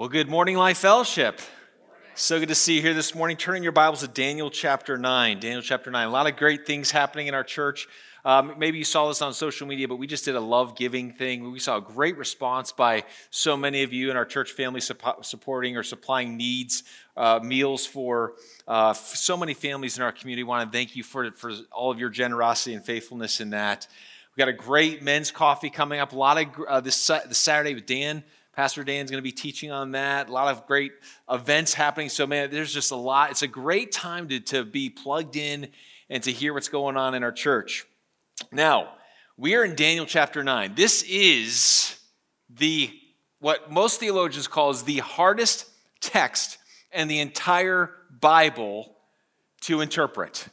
Well, good morning, Life Fellowship. So good to see you here this morning. Turning your Bibles to Daniel chapter 9. Daniel chapter 9. A lot of great things happening in our church. Um, maybe you saw this on social media, but we just did a love giving thing. We saw a great response by so many of you in our church family supporting or supplying needs, uh, meals for uh, so many families in our community. Want to thank you for, for all of your generosity and faithfulness in that. We've got a great men's coffee coming up. A lot of uh, this, this Saturday with Dan. Pastor Dan's going to be teaching on that. A lot of great events happening. So, man, there's just a lot. It's a great time to, to be plugged in and to hear what's going on in our church. Now, we are in Daniel chapter 9. This is the what most theologians call is the hardest text in the entire Bible to interpret.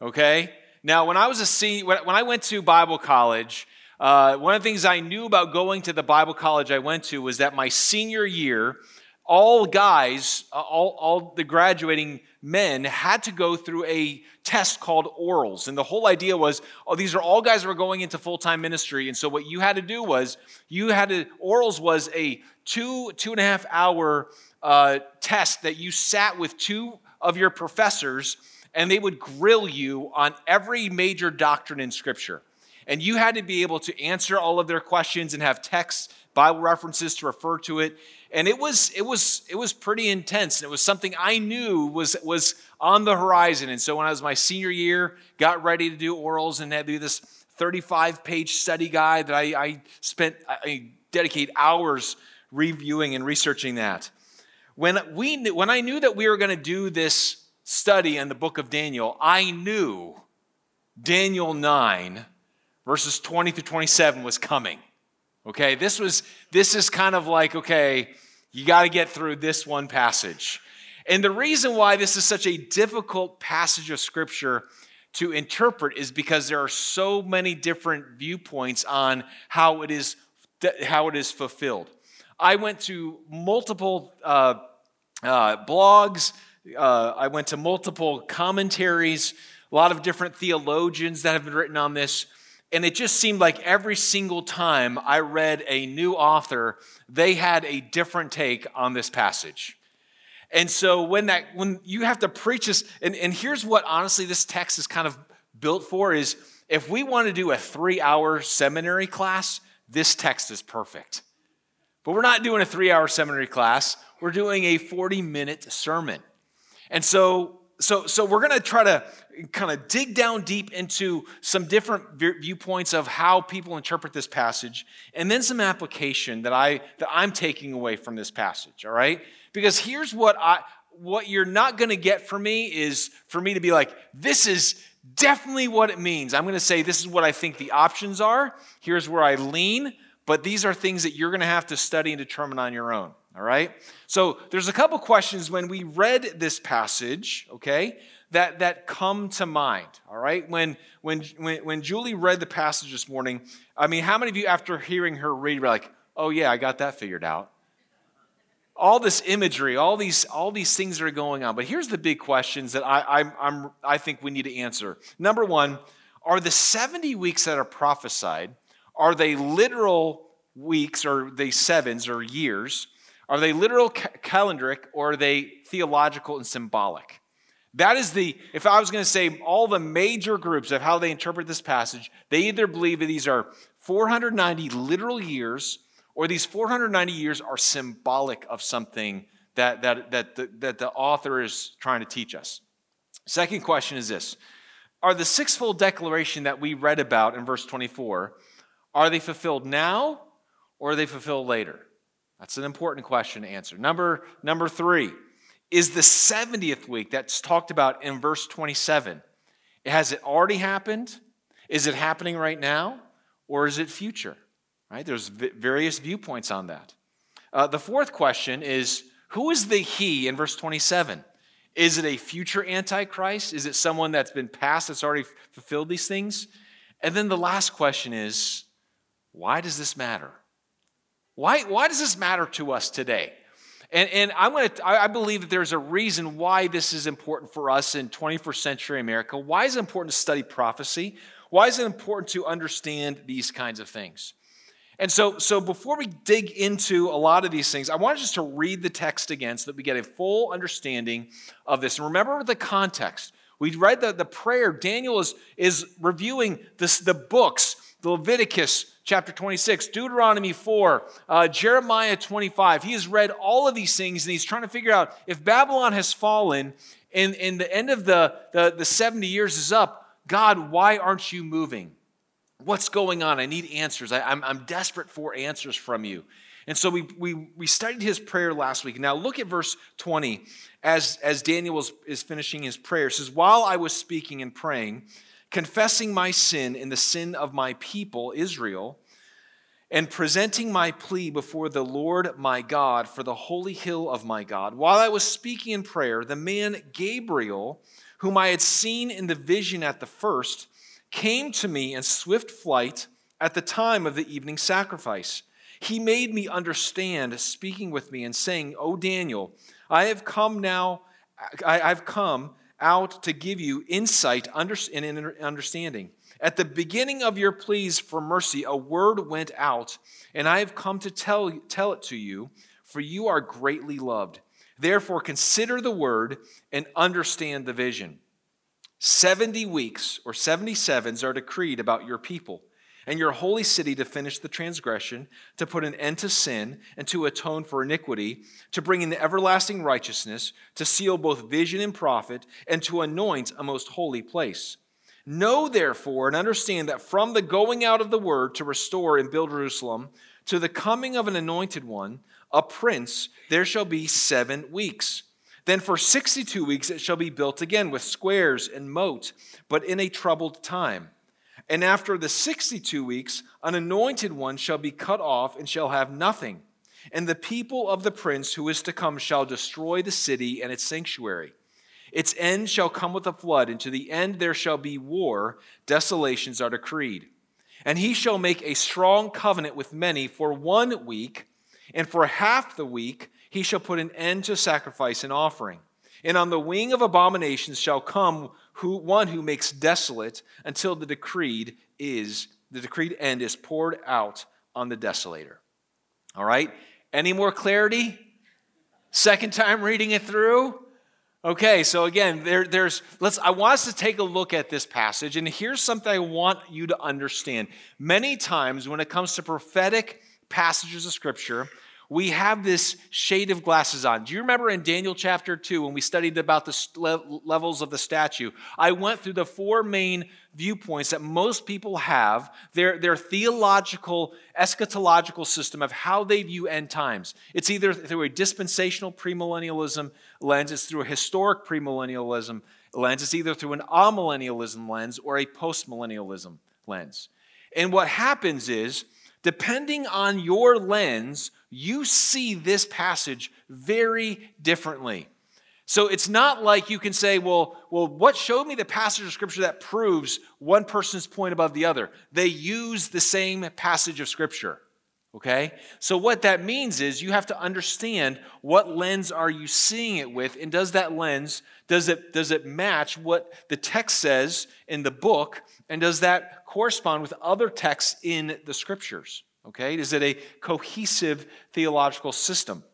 Okay? Now, when I was a C, when I went to Bible college, uh, one of the things I knew about going to the Bible college I went to was that my senior year, all guys, uh, all, all the graduating men had to go through a test called orals. And the whole idea was, oh, these are all guys that were going into full time ministry. And so what you had to do was, you had to, orals was a two, two and a half hour uh, test that you sat with two of your professors and they would grill you on every major doctrine in Scripture. And you had to be able to answer all of their questions and have texts, Bible references to refer to it. And it was it was it was pretty intense. And it was something i knew was was on the horizon. And so when i was my senior year got ready to do orals and had to do this 35 page study guide that i, I spent i dedicate hours reviewing and researching that. When we when i knew that we were going to do this study in the book of daniel i knew daniel 9 verses 20 through 27 was coming okay this was this is kind of like okay you got to get through this one passage. And the reason why this is such a difficult passage of scripture to interpret is because there are so many different viewpoints on how it is how it is fulfilled. I went to multiple uh, uh, blogs. Uh, I went to multiple commentaries. A lot of different theologians that have been written on this. And it just seemed like every single time I read a new author, they had a different take on this passage. And so when that when you have to preach this, and, and here's what honestly this text is kind of built for is if we want to do a three-hour seminary class, this text is perfect. But we're not doing a three-hour seminary class, we're doing a 40-minute sermon. And so so, so we're going to try to kind of dig down deep into some different viewpoints of how people interpret this passage and then some application that i that i'm taking away from this passage all right? Because here's what i what you're not going to get from me is for me to be like this is definitely what it means. I'm going to say this is what i think the options are. Here's where i lean but these are things that you're going to have to study and determine on your own all right? So there's a couple questions when we read this passage, okay, that, that come to mind, all right? When, when, when, when Julie read the passage this morning, I mean, how many of you, after hearing her read, were like, oh, yeah, I got that figured out? All this imagery, all these, all these things that are going on. But here's the big questions that I, I'm, I'm, I think we need to answer. Number one, are the 70 weeks that are prophesied, are they literal weeks or they sevens or years? Are they literal calendric or are they theological and symbolic? That is the, if I was going to say all the major groups of how they interpret this passage, they either believe that these are 490 literal years or these 490 years are symbolic of something that, that, that, the, that the author is trying to teach us. Second question is this Are the sixfold declaration that we read about in verse 24, are they fulfilled now or are they fulfilled later? That's an important question to answer. Number, number three is the 70th week that's talked about in verse 27. Has it already happened? Is it happening right now? Or is it future? Right? There's various viewpoints on that. Uh, the fourth question is who is the he in verse 27? Is it a future antichrist? Is it someone that's been past that's already fulfilled these things? And then the last question is why does this matter? Why, why does this matter to us today? And, and I'm gonna, I believe that there's a reason why this is important for us in 21st century America. Why is it important to study prophecy? Why is it important to understand these kinds of things? And so, so before we dig into a lot of these things, I want just to read the text again so that we get a full understanding of this. And remember the context. We read the, the prayer. Daniel is, is reviewing this, the books, the Leviticus chapter 26, Deuteronomy 4, uh, Jeremiah 25. He has read all of these things and he's trying to figure out if Babylon has fallen and, and the end of the, the, the 70 years is up, God, why aren't you moving? What's going on? I need answers. I, I'm, I'm desperate for answers from you. And so we, we, we studied his prayer last week. Now look at verse 20 as, as Daniel is, is finishing his prayer. It says, While I was speaking and praying, confessing my sin and the sin of my people, Israel, and presenting my plea before the Lord my God for the holy hill of my God, while I was speaking in prayer, the man Gabriel, whom I had seen in the vision at the first, came to me in swift flight at the time of the evening sacrifice. He made me understand, speaking with me and saying, O Daniel, I have come now, I, have come out to give you insight and understanding. At the beginning of your pleas for mercy, a word went out, and I have come to tell, tell it to you, for you are greatly loved. Therefore, consider the word and understand the vision. 70 weeks or 77s are decreed about your people and your holy city to finish the transgression, to put an end to sin, and to atone for iniquity, to bring in the everlasting righteousness, to seal both vision and prophet, and to anoint a most holy place. Know therefore and understand that from the going out of the word to restore and build Jerusalem to the coming of an anointed one, a prince, there shall be seven weeks. Then for 62 weeks it shall be built again with squares and moat, but in a troubled time. And after the 62 weeks, an anointed one shall be cut off and shall have nothing. And the people of the prince who is to come shall destroy the city and its sanctuary. Its end shall come with a flood, and to the end there shall be war. Desolations are decreed. And he shall make a strong covenant with many for one week, and for half the week he shall put an end to sacrifice and offering. And on the wing of abominations shall come who, one who makes desolate until the decreed is the decreed end is poured out on the desolator. All right? Any more clarity? Second time reading it through? Okay, so again, there, there's let's I want us to take a look at this passage, and here's something I want you to understand. Many times when it comes to prophetic passages of scripture, we have this shade of glasses on. Do you remember in Daniel chapter 2 when we studied about the levels of the statue? I went through the four main viewpoints that most people have, their, their theological, eschatological system of how they view end times. It's either through a dispensational premillennialism lens, it's through a historic premillennialism lens, it's either through an amillennialism lens or a postmillennialism lens. And what happens is, depending on your lens, you see this passage very differently. So it's not like you can say, well, well, what showed me the passage of scripture that proves one person's point above the other? They use the same passage of scripture. Okay? So what that means is you have to understand what lens are you seeing it with and does that lens does it does it match what the text says in the book and does that correspond with other texts in the scriptures? Okay? Is it a cohesive theological system?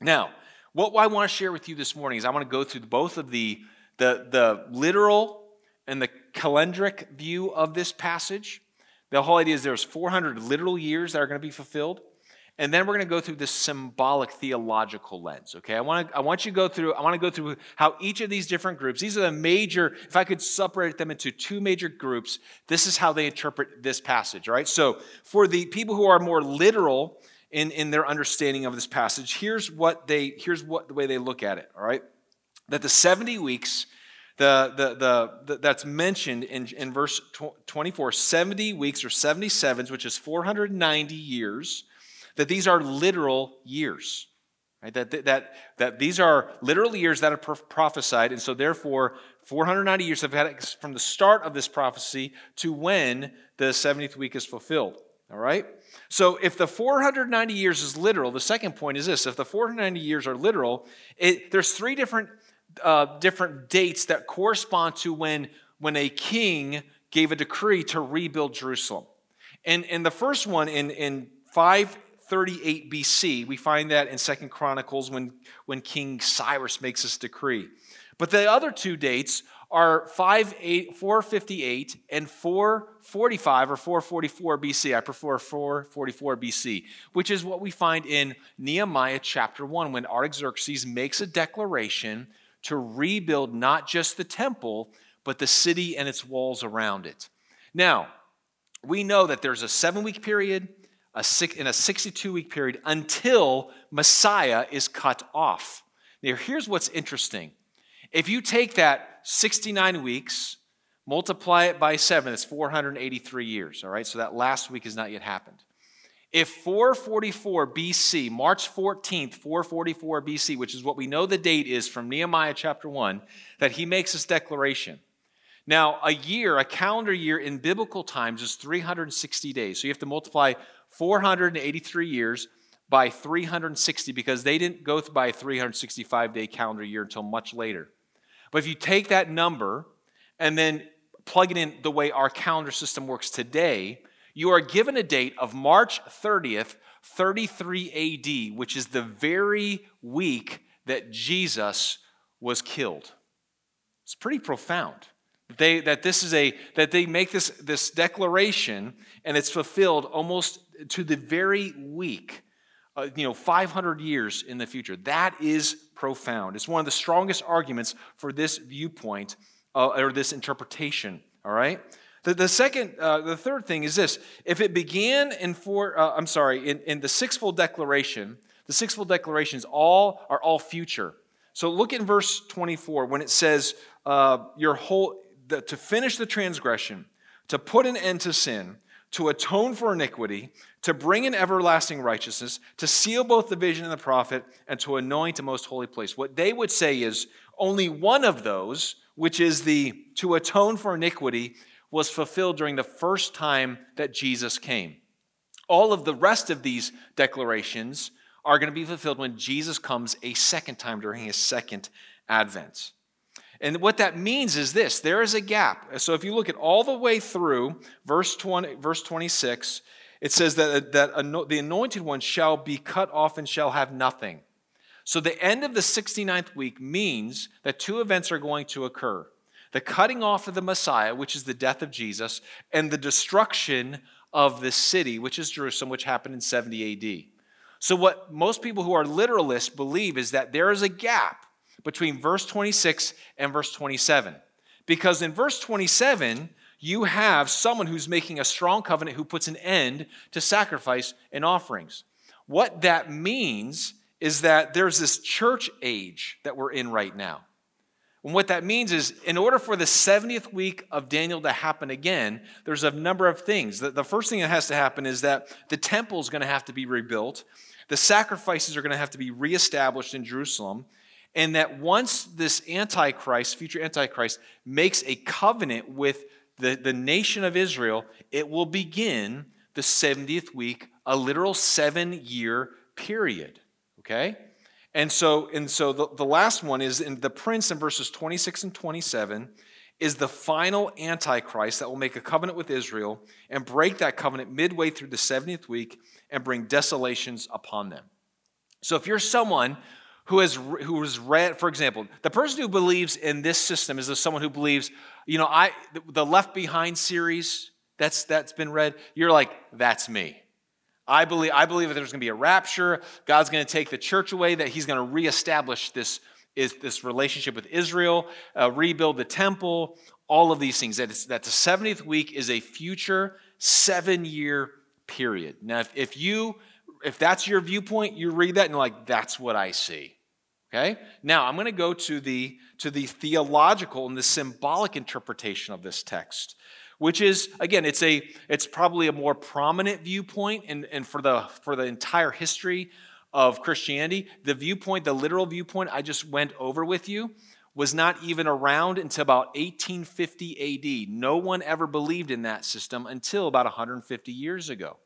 Now, what I want to share with you this morning is I want to go through both of the, the, the literal and the calendric view of this passage. The whole idea is there's 400 literal years that are going to be fulfilled. And then we're going to go through this symbolic theological lens. Okay, I want to I want you to go through I want to go through how each of these different groups. These are the major. If I could separate them into two major groups, this is how they interpret this passage. All right. So for the people who are more literal in in their understanding of this passage, here's what they here's what the way they look at it. All right, that the seventy weeks. The, the, the, the, that's mentioned in, in verse 24 70 weeks or 77s which is 490 years that these are literal years. Right? That, that, that these are literal years that are prophesied, and so therefore, 490 years have had from the start of this prophecy to when the 70th week is fulfilled. All right? So if the 490 years is literal, the second point is this if the 490 years are literal, it, there's three different, uh, different dates that correspond to when, when a king gave a decree to rebuild Jerusalem. And, and the first one in, in 538 BC, we find that in Second Chronicles when, when King Cyrus makes this decree. But the other two dates are 458 and 445 or 444 BC. I prefer 444 BC, which is what we find in Nehemiah chapter 1 when Artaxerxes makes a declaration to rebuild not just the temple, but the city and its walls around it. Now, we know that there's a seven week period a six, in a 62 week period until Messiah is cut off. Now, here's what's interesting if you take that 69 weeks, multiply it by seven, it's 483 years, all right? So that last week has not yet happened. If 444 BC, March 14th, 444 BC, which is what we know the date is from Nehemiah chapter 1, that he makes this declaration. Now, a year, a calendar year in biblical times is 360 days. So you have to multiply 483 years by 360 because they didn't go by a 365 day calendar year until much later. But if you take that number and then plug it in the way our calendar system works today, you are given a date of March 30th, 33 AD, which is the very week that Jesus was killed. It's pretty profound. They, that this is a that they make this, this declaration and it's fulfilled almost to the very week uh, you know 500 years in the future. That is profound. It's one of the strongest arguments for this viewpoint uh, or this interpretation all right? The, the second uh, the third thing is this. If it began in four uh, i'm sorry in, in the sixfold declaration the sixfold declarations all are all future. So look in verse 24 when it says uh, your whole the, to finish the transgression to put an end to sin to atone for iniquity, to bring in everlasting righteousness, to seal both the vision and the prophet, and to anoint a most holy place. What they would say is only one of those, which is the to atone for iniquity, was fulfilled during the first time that Jesus came. All of the rest of these declarations are going to be fulfilled when Jesus comes a second time during his second advent. And what that means is this there is a gap. So if you look at all the way through verse, 20, verse 26, it says that, that the anointed one shall be cut off and shall have nothing. So the end of the 69th week means that two events are going to occur the cutting off of the Messiah, which is the death of Jesus, and the destruction of the city, which is Jerusalem, which happened in 70 AD. So, what most people who are literalists believe is that there is a gap between verse 26 and verse 27. Because in verse 27, you have someone who's making a strong covenant who puts an end to sacrifice and offerings. What that means is that there's this church age that we're in right now. And what that means is, in order for the 70th week of Daniel to happen again, there's a number of things. The first thing that has to happen is that the temple is going to have to be rebuilt, the sacrifices are going to have to be reestablished in Jerusalem, and that once this Antichrist, future Antichrist, makes a covenant with the, the nation of Israel, it will begin the 70th week, a literal seven year period. Okay? And so, and so the, the last one is in the prince in verses 26 and 27 is the final antichrist that will make a covenant with Israel and break that covenant midway through the 70th week and bring desolations upon them. So if you're someone who has who has read, for example, the person who believes in this system is someone who believes, you know, I the Left Behind series that's that's been read. You're like, that's me. I believe I believe that there's going to be a rapture. God's going to take the church away. That He's going to reestablish this is this relationship with Israel, uh, rebuild the temple, all of these things. That, that the 70th week is a future seven year period. Now, if, if you if that's your viewpoint, you read that and you're like, that's what I see. Okay? Now I'm going to go to the to the theological and the symbolic interpretation of this text, which is again, it's a it's probably a more prominent viewpoint and, and for the for the entire history of Christianity, the viewpoint, the literal viewpoint I just went over with you was not even around until about 1850 AD. No one ever believed in that system until about 150 years ago.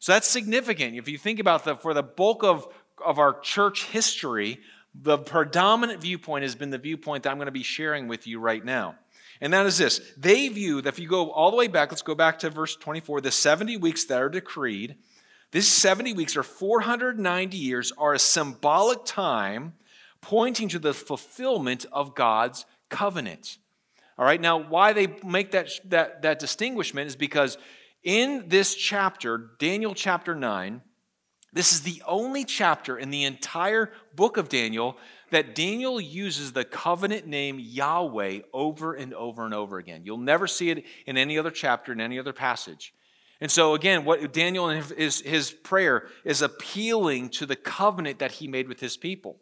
So that's significant. If you think about the for the bulk of, of our church history, the predominant viewpoint has been the viewpoint that I'm going to be sharing with you right now. And that is this they view that if you go all the way back, let's go back to verse 24, the 70 weeks that are decreed, this 70 weeks or 490 years are a symbolic time pointing to the fulfillment of God's covenant. All right, now why they make that, that, that distinguishment is because in this chapter, Daniel chapter 9, this is the only chapter in the entire book of Daniel that Daniel uses the covenant name Yahweh over and over and over again. You'll never see it in any other chapter, in any other passage. And so, again, what Daniel and his, his prayer is appealing to the covenant that he made with his people.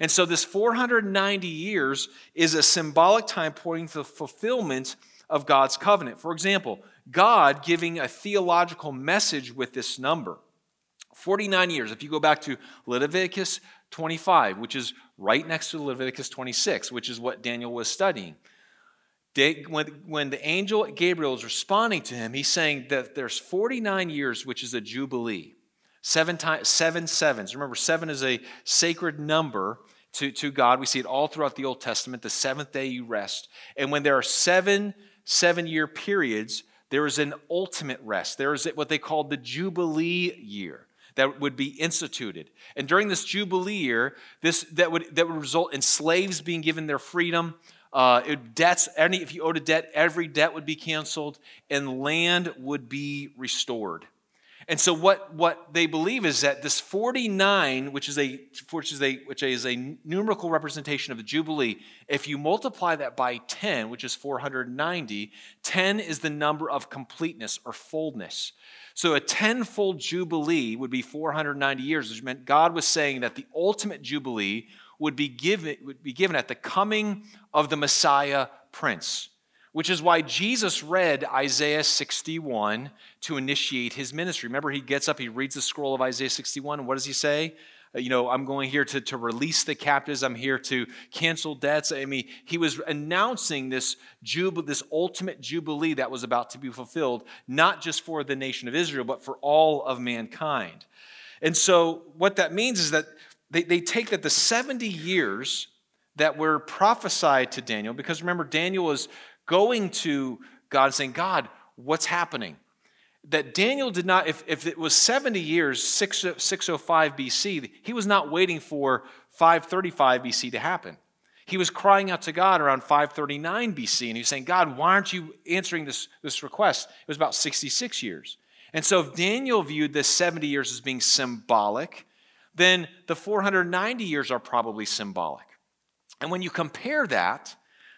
And so, this 490 years is a symbolic time pointing to the fulfillment of God's covenant. For example, God giving a theological message with this number. 49 years. If you go back to Leviticus 25, which is right next to Leviticus 26, which is what Daniel was studying. When, the angel Gabriel is responding to him, he's saying that there's 49 years, which is a jubilee. Seven, times, seven sevens. Remember, seven is a sacred number to, to God. We see it all throughout the Old Testament. The seventh day you rest. And when there are seven seven year periods, there is an ultimate rest. There is what they call the Jubilee year that would be instituted. And during this Jubilee year, this, that, would, that would result in slaves being given their freedom. Uh, it, debts, any, if you owed a debt, every debt would be canceled, and land would be restored. And so what, what they believe is that this 49, which is a which is a which is a numerical representation of the Jubilee, if you multiply that by 10, which is 490, 10 is the number of completeness or fullness. So a tenfold jubilee would be 490 years, which meant God was saying that the ultimate jubilee would be given, would be given at the coming of the Messiah Prince, which is why Jesus read Isaiah 61 to initiate his ministry. Remember, he gets up, he reads the scroll of Isaiah 61, and what does he say? Uh, you know, I'm going here to, to release the captives. I'm here to cancel debts. I mean, he was announcing this, jub- this ultimate jubilee that was about to be fulfilled, not just for the nation of Israel, but for all of mankind. And so, what that means is that they, they take that the 70 years that were prophesied to Daniel, because remember, Daniel was going to God and saying, God, what's happening? that Daniel did not, if, if it was 70 years, 6, 605 BC, he was not waiting for 535 BC to happen. He was crying out to God around 539 BC, and he was saying, God, why aren't you answering this, this request? It was about 66 years. And so, if Daniel viewed this 70 years as being symbolic, then the 490 years are probably symbolic. And when you compare that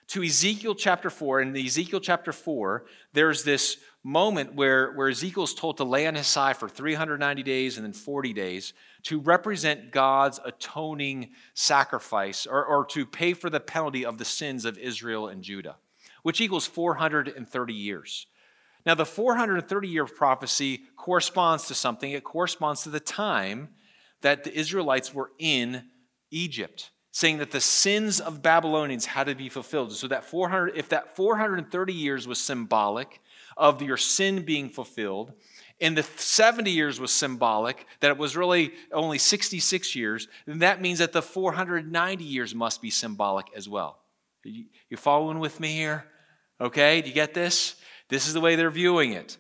to Ezekiel chapter 4, in Ezekiel chapter 4, there's this moment where, where Ezekiel's told to lay on his side for 390 days and then 40 days to represent God's atoning sacrifice or, or to pay for the penalty of the sins of Israel and Judah, which equals 430 years. Now, the 430 year prophecy corresponds to something, it corresponds to the time that the Israelites were in Egypt saying that the sins of Babylonians had to be fulfilled. So that 400, if that 430 years was symbolic, of your sin being fulfilled. And the 70 years was symbolic, that it was really only 66 years. Then that means that the 490 years must be symbolic as well. You, following with me here? Okay, do you get this? This is the way they're viewing it.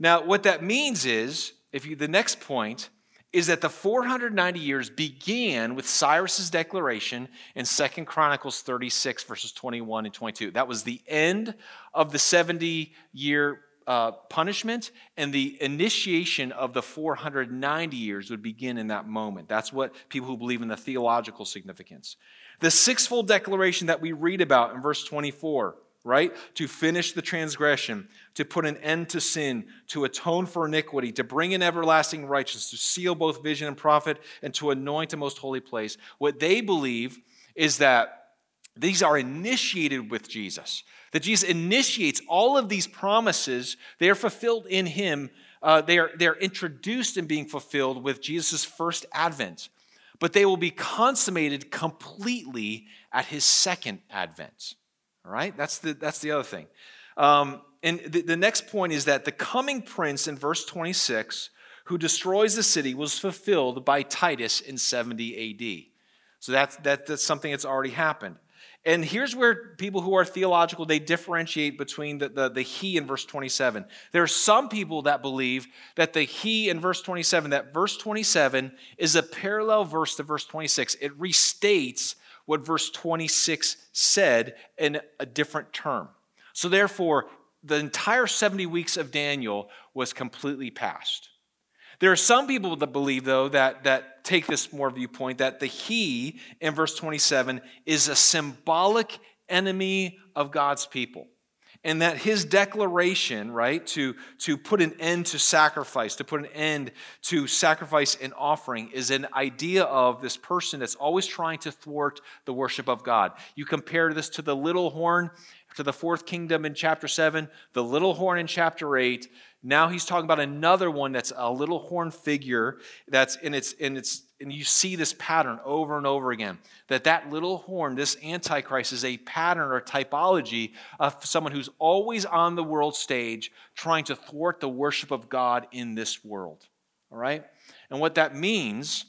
Now, what that means is, if you, the next point is that the 490 years began with Cyrus's declaration in Second Chronicles 36, verses 21 and 22. That was the end of the 70 year uh, punishment, and the initiation of the 490 years would begin in that moment. That's what people who believe in the theological significance. The sixfold declaration that we read about in verse 24 right? To finish the transgression, to put an end to sin, to atone for iniquity, to bring in everlasting righteousness, to seal both vision and prophet, and to anoint a most holy place. What they believe is that these are initiated with Jesus, that Jesus initiates all of these promises. They are fulfilled in Him. Uh, they, are, they are introduced in being fulfilled with Jesus' first advent, but they will be consummated completely at His second advent. All right, that's the, that's the other thing. Um, and the, the next point is that the coming prince in verse 26, who destroys the city, was fulfilled by Titus in 70 AD. So that's, that, that's something that's already happened. And here's where people who are theological, they differentiate between the, the, the, he in verse 27. There are some people that believe that the he in verse 27, that verse 27 is a parallel verse to verse 26. It restates what verse 26 said in a different term. So therefore, the entire 70 weeks of Daniel was completely past. There are some people that believe, though, that, that take this more viewpoint that the he in verse 27 is a symbolic enemy of God's people. And that his declaration, right, to, to put an end to sacrifice, to put an end to sacrifice and offering, is an idea of this person that's always trying to thwart the worship of God. You compare this to the little horn, to the fourth kingdom in chapter 7, the little horn in chapter 8 now he's talking about another one that's a little horn figure that's in its in its and you see this pattern over and over again that that little horn this antichrist is a pattern or typology of someone who's always on the world stage trying to thwart the worship of god in this world all right? And what that means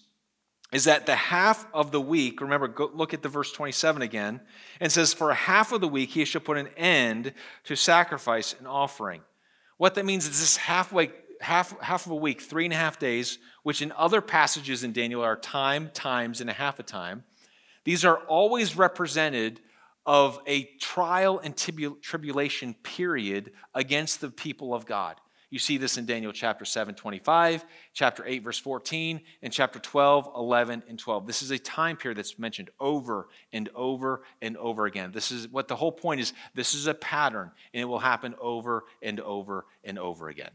is that the half of the week remember go, look at the verse 27 again. And says for a half of the week he shall put an end to sacrifice and offering. What that means is this halfway, half, half of a week, three and a half days, which in other passages in Daniel are time, times, and a half a time. These are always represented of a trial and tribulation period against the people of God. You see this in Daniel chapter 7, 25, chapter 8, verse 14, and chapter 12, 11, and 12. This is a time period that's mentioned over and over and over again. This is what the whole point is this is a pattern, and it will happen over and over and over again.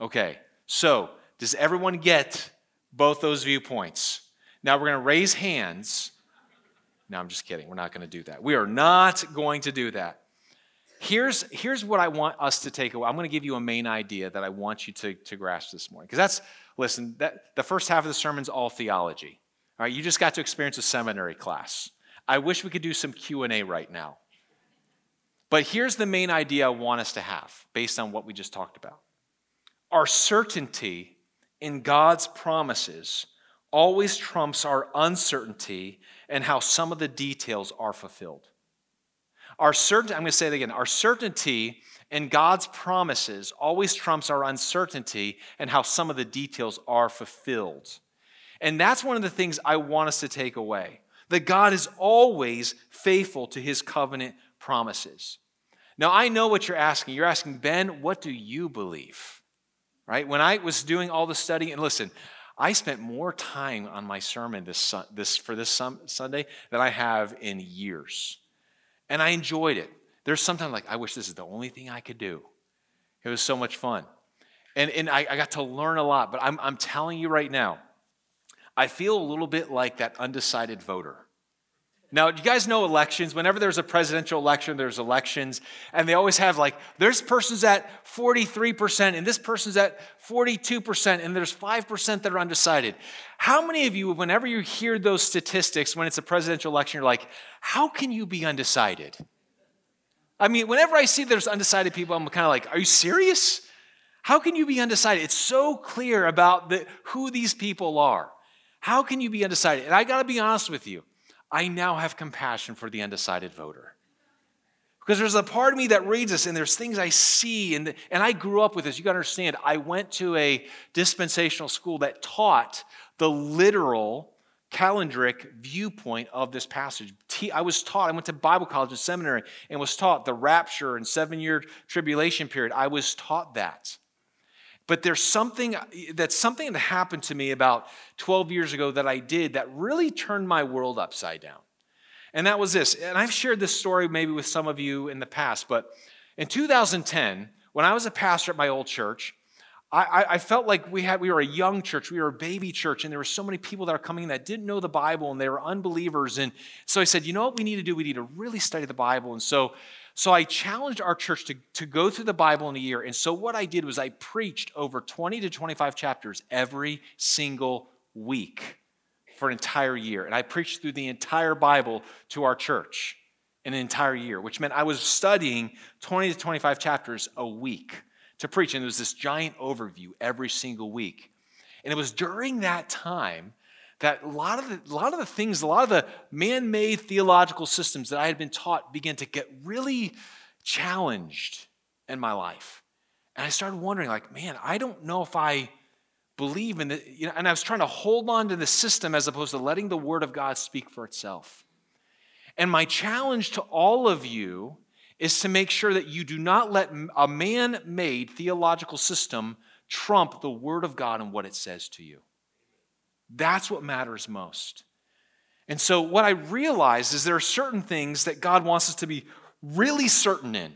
Okay, so does everyone get both those viewpoints? Now we're going to raise hands. No, I'm just kidding. We're not going to do that. We are not going to do that. Here's, here's what I want us to take away. I'm going to give you a main idea that I want you to, to grasp this morning. Because that's, listen, that, the first half of the sermon's all theology. All right, you just got to experience a seminary class. I wish we could do some Q&A right now. But here's the main idea I want us to have based on what we just talked about. Our certainty in God's promises always trumps our uncertainty and how some of the details are fulfilled. Our certainty, I'm going to say it again, our certainty in God's promises always trumps our uncertainty and how some of the details are fulfilled. And that's one of the things I want us to take away that God is always faithful to his covenant promises. Now, I know what you're asking. You're asking, Ben, what do you believe? Right? When I was doing all the study, and listen, I spent more time on my sermon this, this, for this Sunday than I have in years. And I enjoyed it. There's sometimes like, I wish this is the only thing I could do. It was so much fun. And, and I, I got to learn a lot, but I'm, I'm telling you right now, I feel a little bit like that undecided voter. Now, you guys know elections. Whenever there's a presidential election, there's elections, and they always have like, this person's at 43%, and this person's at 42%, and there's 5% that are undecided. How many of you, whenever you hear those statistics when it's a presidential election, you're like, how can you be undecided? I mean, whenever I see there's undecided people, I'm kind of like, are you serious? How can you be undecided? It's so clear about the, who these people are. How can you be undecided? And I got to be honest with you. I now have compassion for the undecided voter. Because there's a part of me that reads this, and there's things I see, and, and I grew up with this. You gotta understand, I went to a dispensational school that taught the literal calendric viewpoint of this passage. I was taught, I went to Bible college and seminary and was taught the rapture and seven year tribulation period. I was taught that. But there's something that's something that happened to me about 12 years ago that I did that really turned my world upside down. And that was this. And I've shared this story maybe with some of you in the past, but in 2010, when I was a pastor at my old church, I, I, felt like we had we were a young church, we were a baby church, and there were so many people that are coming that didn't know the Bible and they were unbelievers. And so I said, you know what we need to do? We need to really study the Bible. And so so I challenged our church to, to go through the Bible in a year. And so what I did was I preached over 20 to 25 chapters every single week for an entire year. And I preached through the entire Bible to our church in an entire year, which meant I was studying 20 to 25 chapters a week to preach. And there was this giant overview every single week. And it was during that time that a lot of the, a lot of the things, a lot of the man made theological systems that I had been taught began to get really challenged in my life. And I started wondering, like, man, I don't know if I believe in it. You know, and I was trying to hold on to the system as opposed to letting the Word of God speak for itself. And my challenge to all of you is to make sure that you do not let a man made theological system trump the Word of God and what it says to you. That's what matters most. And so, what I realize is there are certain things that God wants us to be really certain in.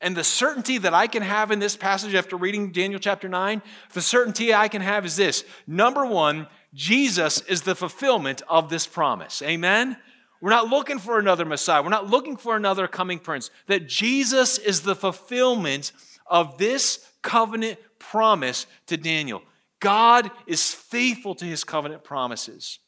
And the certainty that I can have in this passage after reading Daniel chapter 9, the certainty I can have is this. Number one, Jesus is the fulfillment of this promise. Amen? We're not looking for another Messiah. We're not looking for another coming prince. That Jesus is the fulfillment of this covenant promise to Daniel. God is faithful to his covenant promises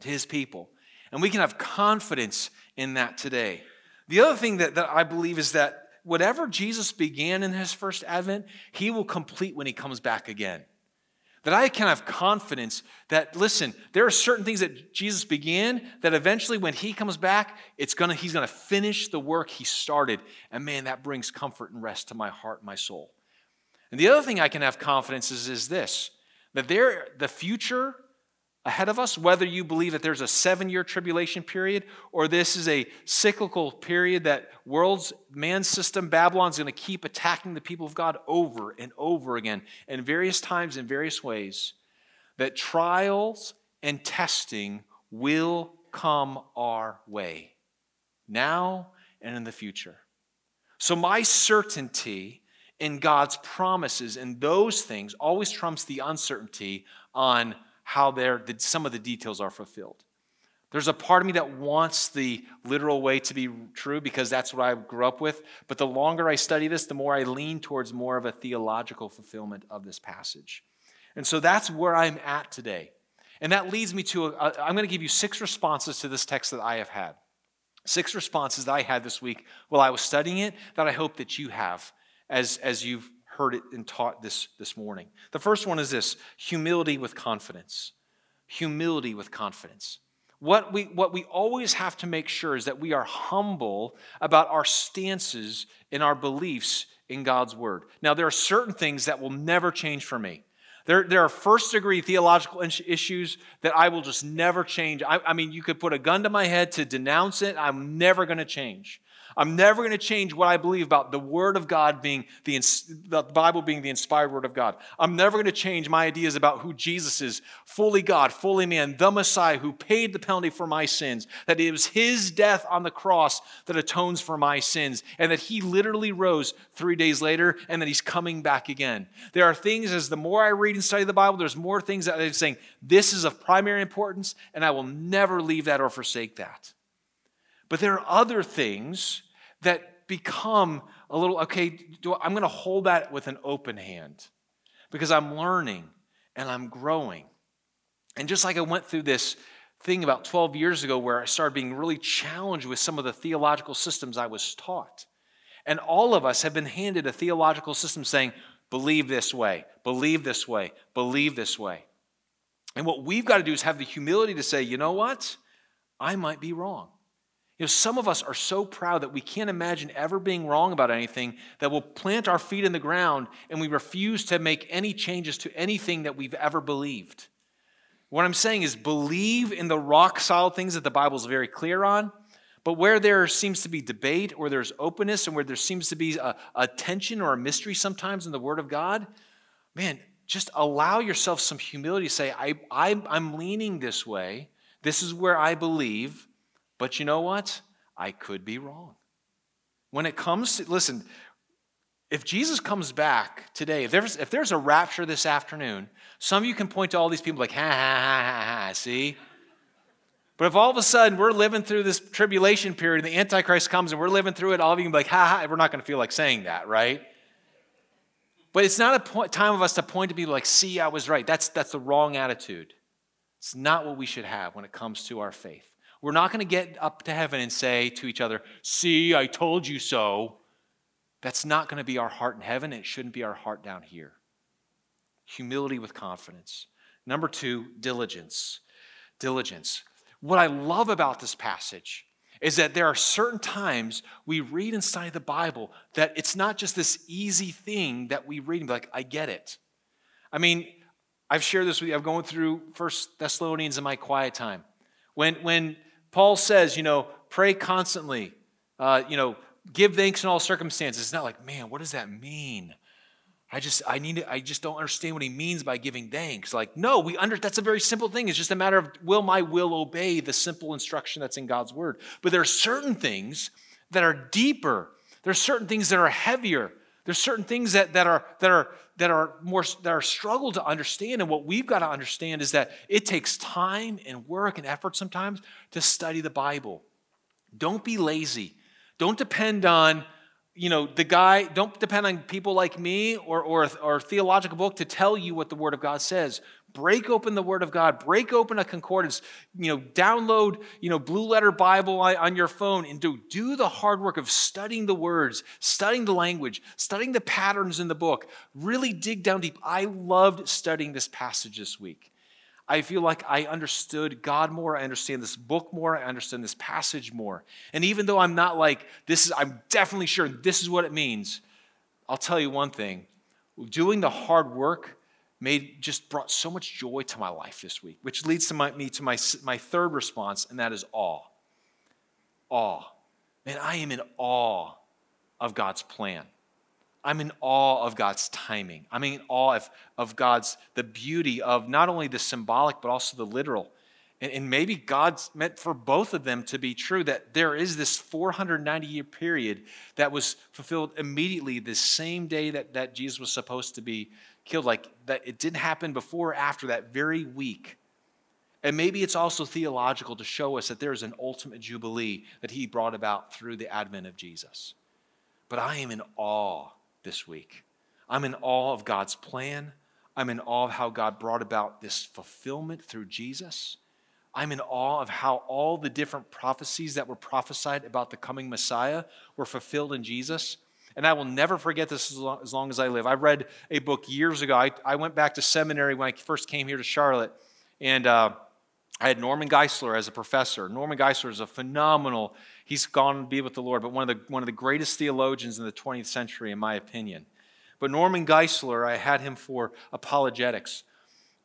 to his people. And we can have confidence in that today. The other thing that, that I believe is that whatever Jesus began in his first advent, he will complete when he comes back again. That I can have confidence that, listen, there are certain things that Jesus began that eventually when he comes back, it's gonna, he's to finish the work he started. And man, that brings comfort and rest to my heart and my soul. And the other thing I can have confidence is, is this that there, the future ahead of us, whether you believe that there's a seven year tribulation period or this is a cyclical period that world's man's system, Babylon's going to keep attacking the people of God over and over again in various times in various ways, that trials and testing will come our way now and in the future. So, my certainty in God's promises and those things always trumps the uncertainty on how some of the details are fulfilled. There's a part of me that wants the literal way to be true because that's what I grew up with. But the longer I study this, the more I lean towards more of a theological fulfillment of this passage. And so that's where I'm at today. And that leads me to, i am going to give you six responses to this text that I have had. Six responses that I had this week while I was studying it that I hope that you have as, as you've heard it and taught this, this morning. The first one is this humility with confidence. Humility with confidence. What we, what we always have to make sure is that we are humble about our stances and our beliefs in God's word. Now, there are certain things that will never change for me. There, there are first degree theological issues that I will just never change. I, I mean, you could put a gun to my head to denounce it, I'm never going to change. I'm never going to change what I believe about the Word of God being the, the Bible being the inspired Word of God. I'm never going to change my ideas about who Jesus is fully God, fully man, the Messiah who paid the penalty for my sins, that it was His death on the cross that atones for my sins, and that He literally rose three days later and that He's coming back again. There are things, as the more I read and study the Bible, there's more things that I'm saying, this is of primary importance, and I will never leave that or forsake that. But there are other things that become a little, okay, I'm going to hold that with an open hand because I'm learning and I'm growing. And just like I went through this thing about 12 years ago where I started being really challenged with some of the theological systems I was taught. And all of us have been handed a theological system saying, believe this way, believe this way, believe this way. And what we've got to do is have the humility to say, you know what? I might be wrong. You know, some of us are so proud that we can't imagine ever being wrong about anything that we'll plant our feet in the ground and we refuse to make any changes to anything that we've ever believed. What I'm saying is believe in the rock solid things that the Bible is very clear on, but where there seems to be debate or there's openness and where there seems to be a, a tension or a mystery sometimes in the Word of God, man, just allow yourself some humility to say, I, I, I'm leaning this way. This is where I believe. But you know what? I could be wrong. When it comes to, listen, if Jesus comes back today, if there's, if there's a rapture this afternoon, some of you can point to all these people like, ha, ha, ha, ha, ha, see? But if all of a sudden we're living through this tribulation period and the Antichrist comes and we're living through it, all of you can be like, ha, ha, we're not going to feel like saying that, right? But it's not a point, time of us to point to people like, see, I was right. That's, that's the wrong attitude. It's not what we should have when it comes to our faith. We're not going to get up to heaven and say to each other, See, I told you so. That's not going to be our heart in heaven. It shouldn't be our heart down here. Humility with confidence. Number two, diligence. diligence. What I love about this passage is that there are certain times we read inside the Bible that it's not just this easy thing that we read and be like, I get it. I mean, I've shared this with you. I'm going through First Thessalonians in my quiet time. When, when Paul says, you know, pray constantly, uh, you know, give thanks in all circumstances, it's not like, man, what does that mean? I just I need to, I just don't understand what he means by giving thanks. Like, no, we under that's a very simple thing. It's just a matter of will my will obey the simple instruction that's in God's word. But there are certain things that are deeper. There are certain things that are heavier. There's certain things that, that are that are that are more that are struggle to understand. And what we've got to understand is that it takes time and work and effort sometimes to study the Bible. Don't be lazy. Don't depend on you know, the guy, don't depend on people like me or, or, or theological book to tell you what the Word of God says. Break open the Word of God. Break open a concordance. You know, download, you know, Blue Letter Bible on your phone and do, do the hard work of studying the words, studying the language, studying the patterns in the book. Really dig down deep. I loved studying this passage this week. I feel like I understood God more. I understand this book more. I understand this passage more. And even though I'm not like, this is, I'm definitely sure this is what it means, I'll tell you one thing. Doing the hard work made just brought so much joy to my life this week, which leads to my, me to my, my third response, and that is awe. Awe. Man, I am in awe of God's plan. I'm in awe of God's timing. I'm in awe of, of God's, the beauty of not only the symbolic, but also the literal. And, and maybe God's meant for both of them to be true, that there is this 490 year period that was fulfilled immediately the same day that, that Jesus was supposed to be killed. Like that it didn't happen before or after that very week. And maybe it's also theological to show us that there is an ultimate jubilee that he brought about through the advent of Jesus. But I am in awe this week. I'm in awe of God's plan. I'm in awe of how God brought about this fulfillment through Jesus. I'm in awe of how all the different prophecies that were prophesied about the coming Messiah were fulfilled in Jesus. And I will never forget this as long as, long as I live. I read a book years ago. I, I, went back to seminary when I first came here to Charlotte, and uh, I had Norman Geisler as a professor. Norman Geisler is a phenomenal He's gone to be with the Lord, but one of the, one of the greatest theologians in the 20th century, in my opinion. But Norman Geisler, I had him for apologetics.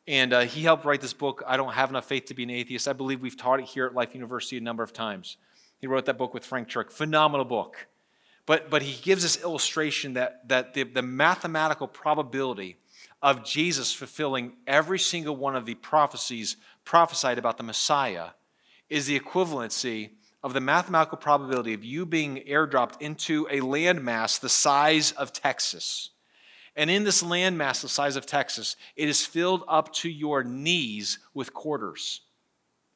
And uh, he helped write this book, I Don't Have Enough Faith to Be an Atheist. I believe we've taught it here at Life University a number of times. He wrote that book with Frank Turek. Phenomenal book. But, but he gives this illustration that, that the, the mathematical probability of Jesus fulfilling every single one of the prophecies prophesied about the Messiah is the equivalency of the mathematical probability of you being airdropped into a landmass the size of Texas. And in this landmass the size of Texas, it is filled up to your knees with quarters.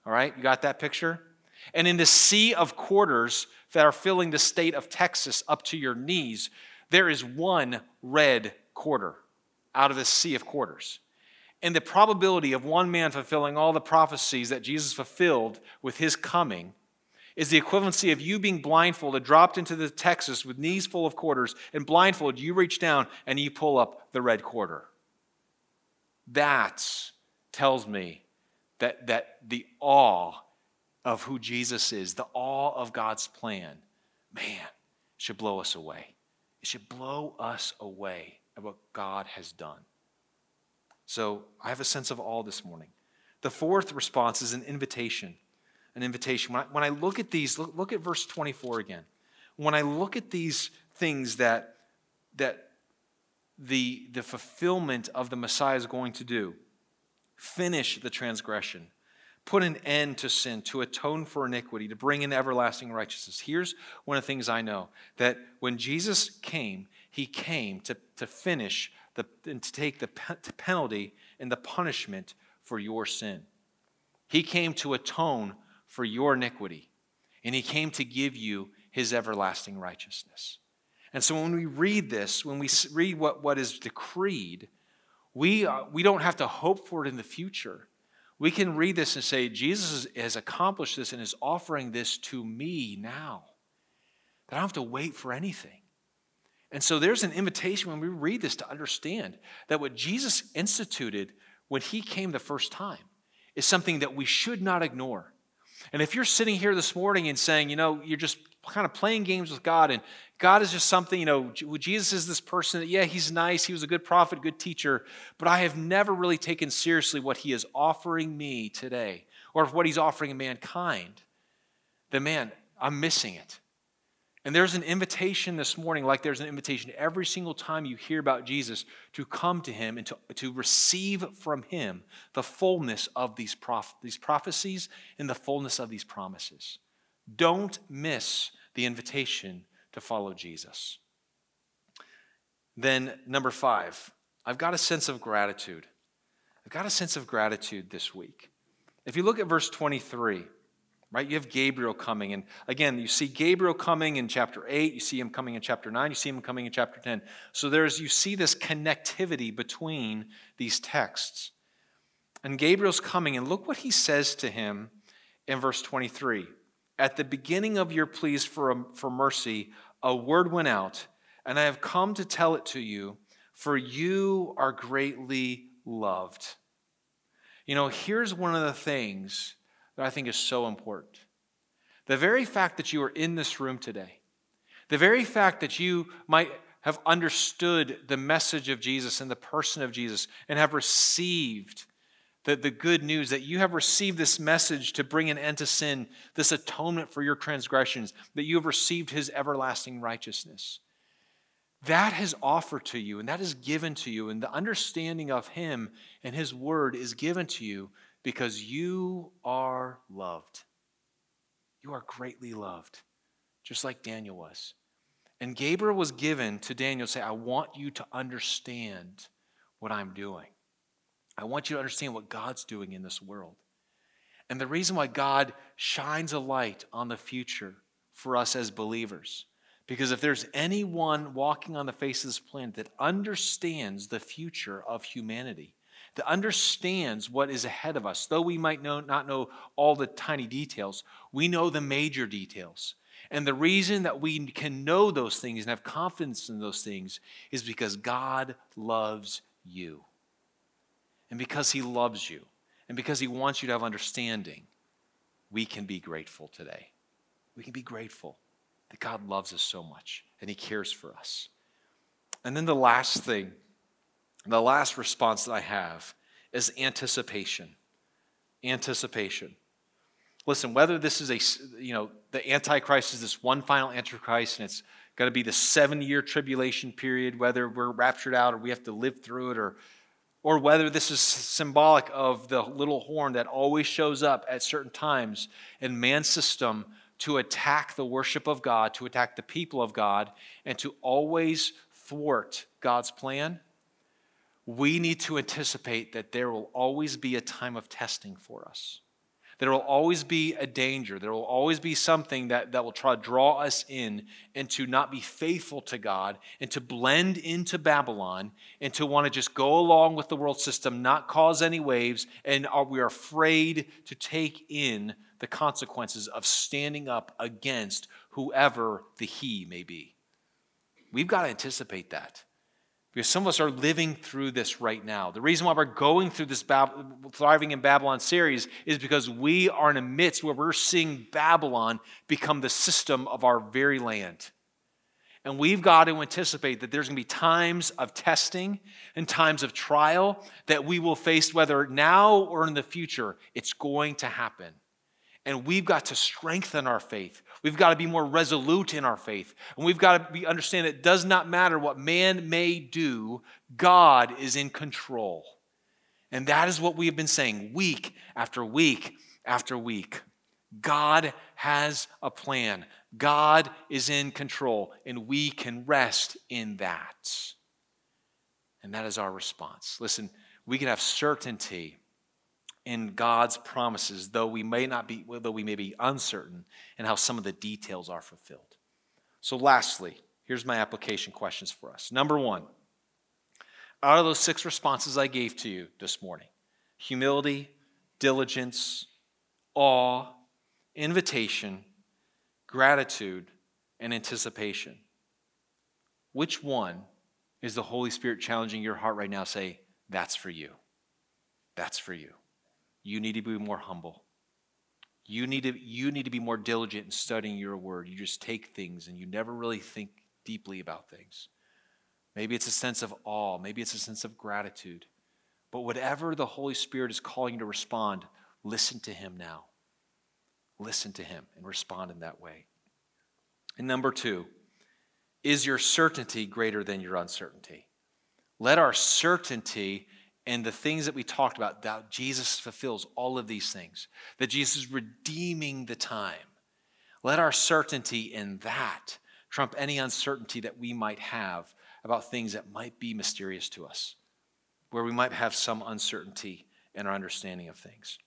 All right, you got that picture? And in the sea of quarters that are filling the state of Texas up to your knees, there is one red quarter out of the sea of quarters. And the probability of one man fulfilling all the prophecies that Jesus fulfilled with his coming is the equivalency of you being blindfolded, dropped into the Texas with knees full of quarters, and blindfolded, you reach down and you pull up the red quarter. That tells me that, that the awe of who Jesus is, the awe of God's plan, man, should blow us away. It should blow us away at what God has done. So I have a sense of awe this morning. The fourth response is an invitation an invitation. When I, when I look at these, look, look at verse 24 again. When I look at these things that, that the, the fulfillment of the Messiah is going to do finish the transgression, put an end to sin, to atone for iniquity, to bring in everlasting righteousness. Here's one of the things I know that when Jesus came, he came to, to finish the, and to take the penalty and the punishment for your sin. He came to atone for your iniquity, and he came to give you his everlasting righteousness. And so when we read this, when we read what, what is decreed, we, uh, we don't have to hope for it in the future. We can read this and say, Jesus has accomplished this and is offering this to me now. That I don't have to wait for anything. And so there's an invitation when we read this to understand that what Jesus instituted when he came the first time is something that we should not ignore. And if you're sitting here this morning and saying, you know, you're just kind of playing games with God and God is just something, you know, Jesus is this person that, yeah, he's nice, he was a good prophet, good teacher, but I have never really taken seriously what he is offering me today or what he's offering mankind, then man, I'm missing it. And there's an invitation this morning, like there's an invitation every single time you hear about Jesus, to come to him and to, to receive from him the fullness of these, proph- these prophecies and the fullness of these promises. Don't miss the invitation to follow Jesus. Then, number five, I've got a sense of gratitude. I've got a sense of gratitude this week. If you look at verse 23, right? You have Gabriel coming. And again, you see Gabriel coming in chapter 8, you see him coming in chapter 9, you see him coming in chapter 10. So there's you see this connectivity between these texts. And Gabriel's coming, and look what he says to him in verse 23. At the beginning of your pleas for, um, for mercy, a word went out, and I have come to tell it to you, for you are greatly loved. You know, here's one of the things that I think is so important. The very fact that you are in this room today, the very fact that you might have understood the message of Jesus and the person of Jesus and have received the, the good news that you have received this message to bring an end to sin, this atonement for your transgressions, that you have received his everlasting righteousness. That has offered to you and that is given to you, and the understanding of him and his word is given to you because you are loved. You are greatly loved, just like Daniel was. And Gabriel was given to Daniel to say, I want you to understand what I'm doing. I want you to understand what God's doing in this world. And the reason why God shines a light on the future for us as believers, because if there's anyone walking on the face of this planet that understands the future of humanity, that understands what is ahead of us. Though we might know, not know all the tiny details, we know the major details. And the reason that we can know those things and have confidence in those things is because God loves you. And because He loves you, and because He wants you to have understanding, we can be grateful today. We can be grateful that God loves us so much and He cares for us. And then the last thing the last response that I have is anticipation. Anticipation. Listen, whether this is a, you know, the Antichrist is this one final Antichrist and it's going to be the seven year tribulation period, whether we're raptured out or we have to live through it, or, or whether this is symbolic of the little horn that always shows up at certain times in man's system to attack the worship of God, to attack the people of God, and to always thwart God's plan we need to anticipate that there will always be a time of testing for us. There will always be a danger. There will always be something that, that will try to draw us in and to not be faithful to God and to blend into Babylon and to want to just go along with the world system, not cause any waves, and are, we are afraid to take in the consequences of standing up against whoever the he may be. We've got to anticipate that. Because some of us are living through this right now. The reason why we're going through this Bab- Thriving in Babylon series is because we are in a midst where we're seeing Babylon become the system of our very land. And we've got to anticipate that there's going to be times of testing and times of trial that we will face, whether now or in the future. It's going to happen. And we've got to strengthen our faith. We've got to be more resolute in our faith. And we've got to be, understand it does not matter what man may do, God is in control. And that is what we have been saying week after week after week. God has a plan. God is in control, and we can rest in that. And that is our response. Listen, we can have certainty in God's promises, though we may not be, though we may be uncertain in how some of the details are fulfilled. So, lastly, here's my application questions for us. Number one, out of those six responses I gave to you this morning humility, diligence, awe, invitation, gratitude, and anticipation. Which one is the Holy Spirit challenging your heart right now? Say, that's for you. That's for you. You need to be more humble. You need to, you need to be more diligent in studying your word. You just take things and you never really think deeply about things. Maybe it's a sense of awe, maybe it's a sense of gratitude. But whatever the Holy Spirit is calling you to respond, listen to Him now. Listen to Him and respond in that way. And number two, is your certainty greater than your uncertainty? Let our certainty and the things that we talked about, that Jesus fulfills all of these things, that Jesus is redeeming the time. Let our certainty in that trump any uncertainty that we might have about things that might be mysterious to us, where we might have some uncertainty in our understanding of things.